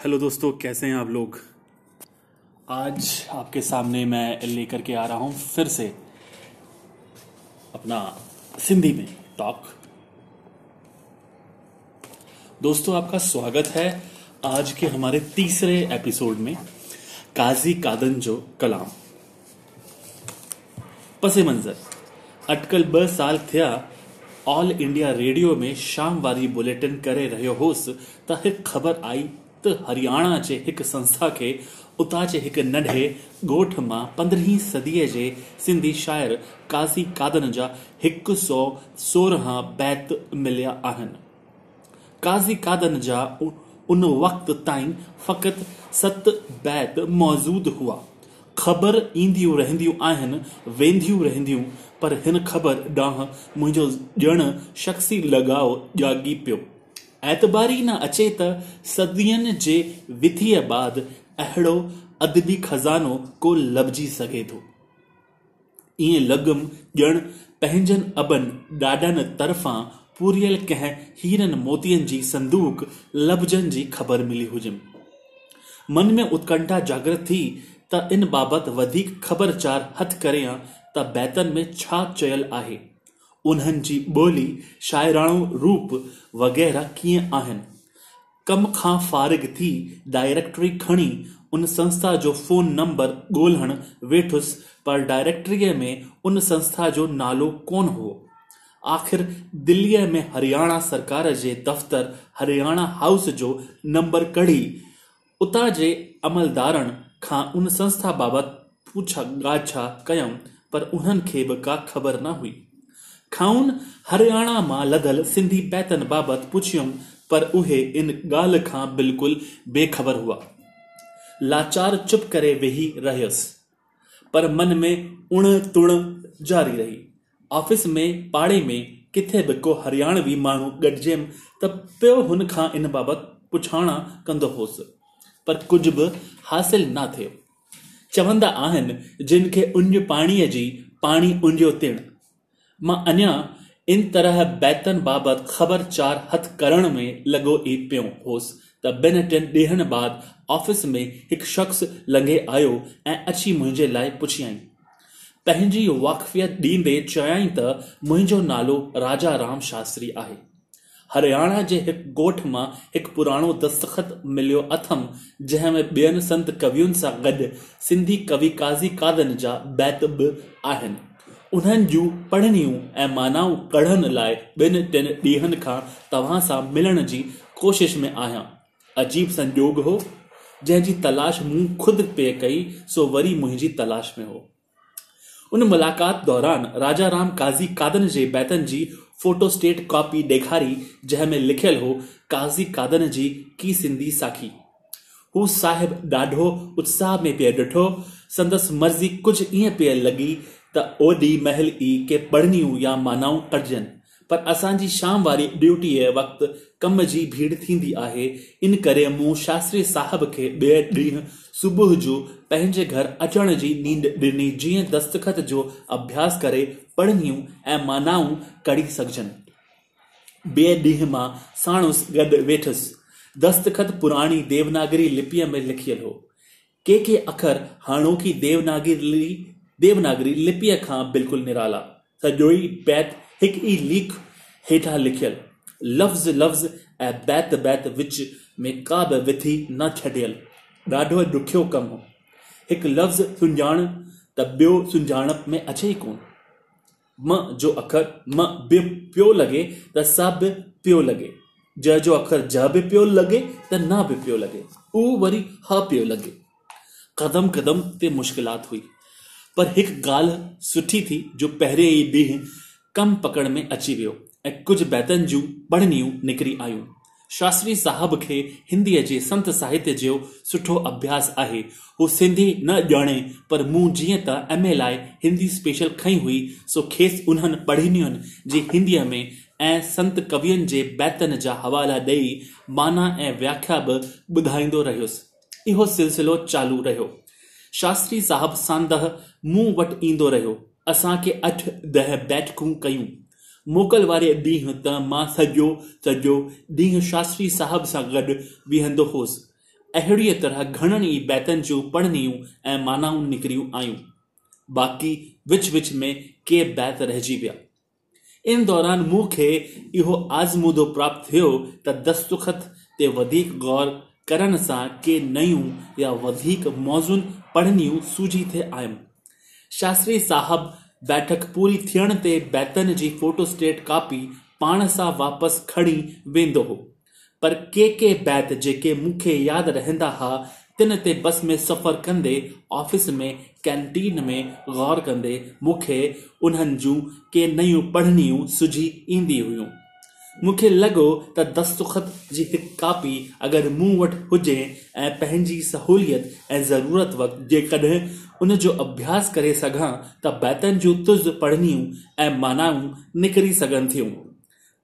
Hello दोस्तों, कैसे हैं आप लोग? आज आपके सामने मैं लेकर के आ रहा हूँ फिर से अपना सिंधी में टॉक दोस्तों, आपका स्वागत है आज के हमारे तीसरे एपिसोड में, काजी कादन जो कलाम। पसे मंज़र, अटकल ॿ साल थिया ऑल इंडिया रेडियो में शाम वारी बुलेटिन करे रहियो होसि त ख़बर आई त हरियाणा जे हिकु संस्था खे, उतां जे हिकु नंढे ॻोठ माँ पंद्रहीं सदीअ जे सिंधी शाइर काज़ी कादन जा हिकु सौ सोरहं बैत मिलिया आहिनि। काज़ी कादन जा उन वक़्त ताईं फ़क़ति सत बैत मौजूद हुआ। ख़बर ईंदियूं रहंदियूं आहिनि, वेंदियूं रहंदियूं, पर हिन ख़बर ॾांहुं मुंहिंजो ॼण शख़्सी लॻाव जाॻी पियो। ऐतबारी न अचे त सदियनि जे विधीअ बाद अहिड़ो अदबी खज़ानो को लभजी सघे थो। ईअं लॻमि ॼण पंहिंजनि अबनि ॾाॾनि तरफ़ां पूरियल कंहिं हीरनि मोतियनि जी संदूक लफ़्ज़नि जी ख़बर मिली हुजमि मन में उत्कंठा जागृत थी त इन बाबति वधीक ख़बरचार हथ करियाँ त बैतन में छा चयल आहे। उन्हनि जी ॿोली, शाइराणो रूप वग़ैरह कीअं आहिनि? कम खां फारिग थी डायरेक्टरी खणी उन संस्था जो फ़ोन नंबर ॻोल्हण वेठुसि, पर डायरेक्टरीअ में उन संस्था जो नालो कोन हो आख़िर दिल्लीअ में हरियाणा सरकार जे दफ़्तर, हरियाणा हाउस जो नंबर कढी उतां जे अमलदारनि खां उन संस्था बाबति पूछा ॻाछा कयमि पर उन्हनि खे बि का ख़बर न हुई। खाउन हरियाणा माँ लधल सिंधी बैतन बाबति पुछियुमि, पर उहे इन ॻाल्हि खां बिल्कुलु बेख़बर हुआ। लाचार चुप करे वेही रहियसि, पर मन में उण तुण जारी रही। ऑफ़िस में, पाड़े में, किथे बि को हरियाणवी माण्हू गॾिजियमि त पियो हुन खां इन बाबति पुछाणा कंदो होसि। पर कुझु बि हासिल न थियो। चवंदा आहिनि, जिन खे उंज पाणीअ जी पाणी उंजियो तिण। माँ इन तरह बैतन बाबति ख़बरचार हथ करण में लॻो ई पियो होसि। त ॿिनि टिनि ॾींहंनि बाद ऑफ़िस में हिकु शख़्स लंघे आयो ऐं अची मुंहिंजे लाइ पुछियईं। पंहिंजी वाक़फ़ियत ॾींदे चयाईं त मुंहिंजो नालो राजा राम शास्त्री आहे। हरियाणा जे हिकु ॻोठ माँ हिकु पुराणो दस्तख़त मिलियो अथमि, जंहिं में ॿियनि संत कवियुनि सां गॾु सिंधी कवि काज़ी कादन जा बैत बि आहिनि। उन्हनि जूं पढ़णियूं ऐं मानाऊं कढण लाइ ॿिनि टिनि ॾींहंनि खां तव्हां सां मिलण जी कोशिश में आहियाँ। अजीब संजोग हो। जंहिंजी तलाश मूं खुदि पे कई, सो वरी मुंहिंजी तलाश में हो। उन मुलाक़ात दौरान राजा राम काज़ी कादन जे बैतन जी फोटोस्टेट कॉपी ॾेखारी, जंहिं में लिखियल हो, काज़ी कादन जी की सिंधी साखी। हू साहिब ॾाढो उत्साह में पिए ॾिठो, संदसि मर्ज़ी कुझु ईअं पिए लॻी त ओॾी महिल ई के पढ़णियूं या मानाऊं कढजनि पर असांजी शाम वारी ड्यूटीअ वक़्तु कम जी भीड़ थींदी आहे। इन करे मूं शास्त्री साहब खे ॿिए ॾींहुं सुबुह जो पंहिंजे घर अचण जी नींड ॾिनी। जीअं दस्तख़त जो अभ्यास करे पढ़णियूं ऐं मानाऊं कढी सघजनि। ॿिए ॾींहं माँ साणुसि गॾु वेठुसि। दस्तख़त पुराणी देवनागरी लिपीअ में लिखियल हो। के के अखर हाणोकी देवनागरी देवनागरी लिपीअ खां बिल्कुलु निराला। सॼो ई बैत हिकु ई लीक हेठां लिखियल, लफ़्ज़ लफ़्ज़, ऐं बैत बैत विच में का बि विथी न छॾियल। ॾाढो ॾुखियो कमु हो। हिकु लफ़्ज़ सुञाण त ॿियो सुञाणप में अचे ई कोन। म जो अखर, म बि पियो लॻे त सा बि पियो लॻे। ज जो अखर ज बि पियो लॻे त न बि पियो लॻे। उ वरी ह पियो लॻे। कदम कदम ते मुश्किलात हुई। पर हिकु ॻाल्हि सुठी थी जो पहिरें ई ॾींहुं कम पकड़ में अची वियो। ऐं कुझु बैतनि जूं पढ़णियूं निकिरी आयूं। शास्त्री साहब खे हिंदीअ जे संत साहित्य जो सुठो अभ्यास आहे। हू सिंधी न ॼाणे, पर मूं जीअं त एम ए लाइ हिंदी स्पेशल खई हुई, सो खेसि उन्हनि पढ़णियुनि जी हिंदीअ में, ऐं संत कवियुनि जे बैतनि जा हवाला ॾेई माना ऐं व्याख्या बि ॿुधाईंदो रहियुसि। इहो सिलसिलो चालू रहियो। शास्त्री साहब सांदह मूं वटि ईंदो रहियो। असांखे अठ ॾह बैठकूं कयूं। मोकल वारे ॾींहुं त माँ सॼो सॼो ॾींहुं शास्त्री साहब सां गॾु बीहंदो हुउसि अहिड़ीअ तरह घणनि ई बैतनि जूं पढ़नियूं ऐं मानाऊं निकिरियूं आयूं बाक़ी विच विच में के बैत रहिजी विया। इन दौरान मूंखे इहो आज़मूदो प्राप्त थियो त दस्तुख़त ते वधीक गौर करण सां के नयूं या वधीक मौज़ून पढ़नियूं सूझी थे आयमि। शास्त्री साहब बैठक पूरी थियण ते बैतन जी फोटोस्टेट कॉपी पाण सां वापसि खणी वेंदो हो। पर के के बैत जेके मूंखे यादि रहंदा हुआ तिन ते बस में सफ़र कंदे, ऑफ़िस में, कैंटीन में गौर कंदे, मूंखे उन्हनि जूं के नयूं पढ़नियूं सुझी ईंदी हुयूं। मूंखे लॻो त दस्तख़त जी हिकु कापी अगरि मूं वटि हुजे ऐं पंहिंजी सहूलियत ऐं ज़रूरत वक़्तु जेकॾहिं उन जो अभ्यास करे सघां त बैतनि जूं तुज़ पढ़नियूं ऐं मानाऊं निकिरी सघनि थियूं।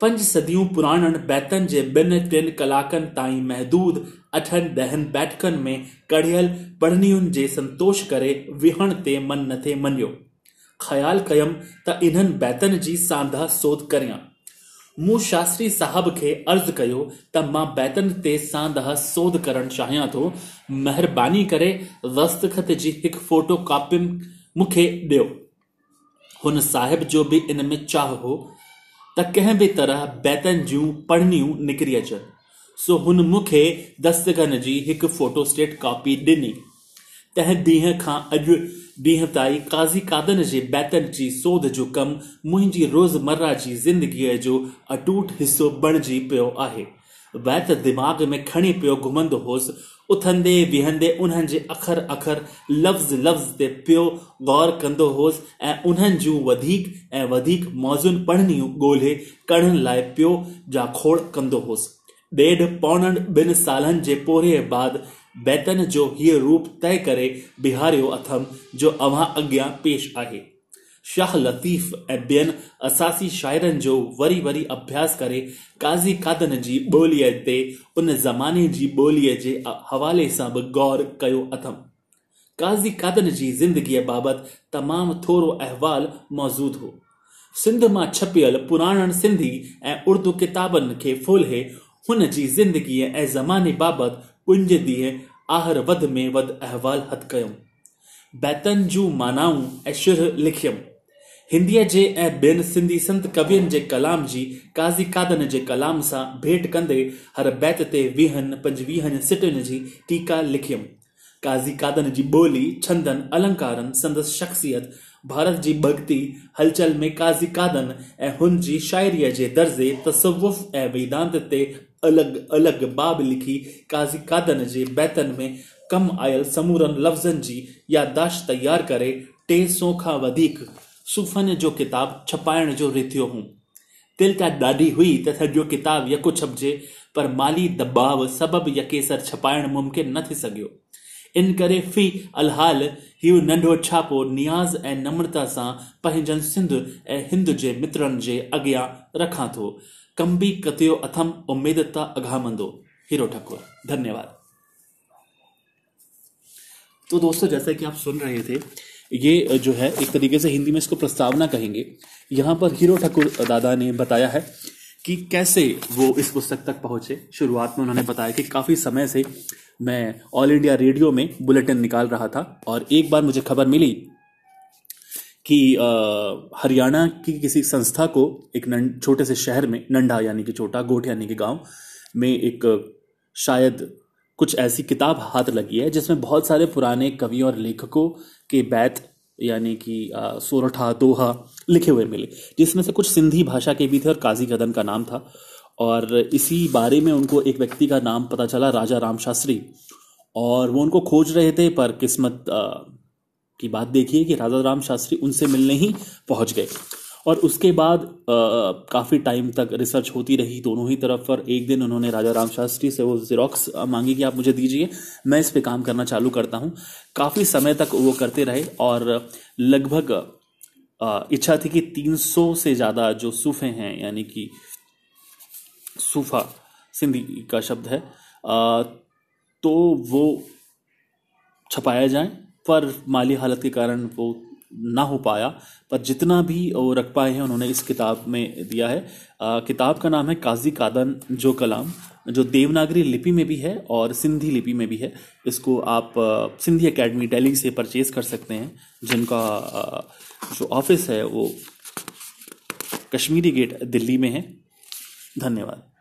पंज सदियूं पुराणनि बैतनि जे ॿिनि टिनि कलाकनि ताईं महदूद अठनि ॾहनि बैठकनि में कढ़ियल पढ़नियुनि जे संतोष करे विहण ते मन न थे मञियो। ख़्यालु कयमि त इन्हनि बैतनि जी सांधा सोध करियाँ। मूं शास्त्री साहब खे अर्ज़ु कयो त माँ बैतनि ते सांदह सोध करणु चाहियाँ थो। महिरबानी करे दस्तख़त जी हिकु फ़ोटो कॉपी मूंखे ॾियो। हुन साहिब जो बि इन में चाह हो त कंहिं बि तरह बैतन जूं पढ़नियूं निकिरी अचनि सो हुन मूंखे दस्तगन जी हिकु फोटोस्टेट कॉपी ॾिनी। तंहिं ॾींहं खां अॼु ॾींहं ताईं काज़ी कादन जे बैतनि जी सोध जो कमु, मुंहिंजी रोज़मर्रा जी ज़िंदगीअ जो अटूट हिसो बणिजी पियो आहे। बैत दिमाग़ में खणी पियो घुमंदो होसि। उथंदे विहंदे उन्हनि जे अखर अखर लफ़्ज़ लफ़्ज़ ते पियो गौर कंदो होसि ऐं उन्हनि जूं वधीक ऐं वधीक मौज़ून पढ़नियूं ॻोल्हे कढण लाइ पियो जा खोड़ कंदो होसि। ॾेढ पौणनि ॿिनि सालनि जे पोरे बाद बैतन जो हीअ रूप तय करे, बिहारियो अथमि, जो अव्हां अॻियाँ पेश आहे। शाह लतीफ़ ऐं ॿियनि असासी शाइरनि जो वरी वरी अभ्यास करे, काज़ी कादन जी ॿोलीअ ते, उन ज़माने जी ॿोलीअ जे हवाले सां गौर कयो अथमि। काज़ी कादन जी ज़िंदगीअ बाबति तमामु थोरो अहवाल मौजूदु हो। सिंध माँ छपियल पुराणनि सिंधी ऐं उर्दू किताबनि खे फुल्हे, हुन जी ज़िंदगीअ ऐं ज़माने बाबति कुंज ॾींहं आहर वधि में वधि अहवाल हथु कयुमि। बैतनि जूं मानाऊं ऐं लिखियमि। हिंदीअ जे सिंधी संत कवियुनि जे कलाम जी, काज़ी कादन जे कलाम सां भेट कंदे, हर बैत ते वीहनि पंजवीहनि सिटुनि जी टीका लिखियमि। काज़ी कादन जी ॿोली छंदन अलंकारनि संदसि शख़्सियत, भारत जी भक्ति, हलचल में काज़ी कादन, ऐं हुन जी शाइरीअ जे दर्ज़े तसवुफ़ ऐं वेदांत ते अलॻि अलॻि बाब लिखी काज़ी कादन जे बैतनि में, कम आयल समूरनि लफ़्ज़नि जी याददाश्त तयारु करे टे सौ खां वधीक सूफ़नि जो किताब छपाइण जो रिथियो हूँ। दिलि त ॾाढी हुई त सॼो किताब यको छपजे, पर माली दबाव, सबबि यकेसर छपाइण मुमकिन न थी सघियो। इन करे फ़ी अलहाल हीउ नंढो छापो नियाज़ ऐं नम्रता सां पंहिंजनि सिंध ऐं हिंद जे मित्रनि जे अॻियाँ रखां थो। कम बि कतियो अथम उमेद ता अघामंदो हीरो ठाकुर धन्यवाद तो दोस्तों, जैसा कि आप सुन रहे थे, ये जो है, एक तरीके से हिंदी में इसको प्रस्तावना कहेंगे। यहाँ पर हीरो ठाकुर दादा ने बताया है कि कैसे वो इस पुस्तक तक पहुँचे। शुरुआत में उन्होंने बताया कि काफ़ी समय से मैं ऑल इंडिया रेडियो में बुलेटिन निकाल रहा था और एक बार मुझे खबर मिली कि हरियाणा की किसी संस्था को एक छोटे से शहर में, नंडा यानी कि छोटा, गोठ यानी कि गाँव में एक, शायद कुछ ऐसी किताब हाथ लगी है, जिसमें बहुत सारे पुराने कवि और लेखकों के बैत यानी कि सोरठा, दोहा लिखे हुए मिले, जिसमें से कुछ सिंधी भाषा के भी थे और काजी कदम का नाम था। और इसी बारे में उनको एक व्यक्ति का नाम पता चला, राजा राम शास्त्री और वो उनको खोज रहे थे पर किस्मत की बात देखिए कि राजा राम शास्त्री उनसे मिलने ही पहुँच गए। और उसके बाद काफ़ी टाइम तक रिसर्च होती रही दोनों ही तरफ़ पर एक दिन उन्होंने राजा राम शास्त्री से वो जीरोक्स मांगी कि आप मुझे दीजिए, मैं इस पे काम करना चालू करता हूँ। काफ़ी समय तक वो करते रहे और लगभग इच्छा थी कि 300 से ज़्यादा जो सूफे हैं, यानी कि सूफा सिंधी का शब्द है तो वो छपाया जाए। पर माली हालत के कारण वो ना हो पाया। पर जितना भी वो रख पाए हैं उन्होंने इस किताब में दिया है। आ, किताब का नाम है काजी कादन जो कलाम जो देवनागरी लिपि में भी है और सिंधी लिपि में भी है। इसको आप सिंधी एकेडमी दिल्ली से परचेज कर सकते हैं जिनका अ, जो ऑफ़िस है वो कश्मीरी गेट दिल्ली में है। धन्यवाद।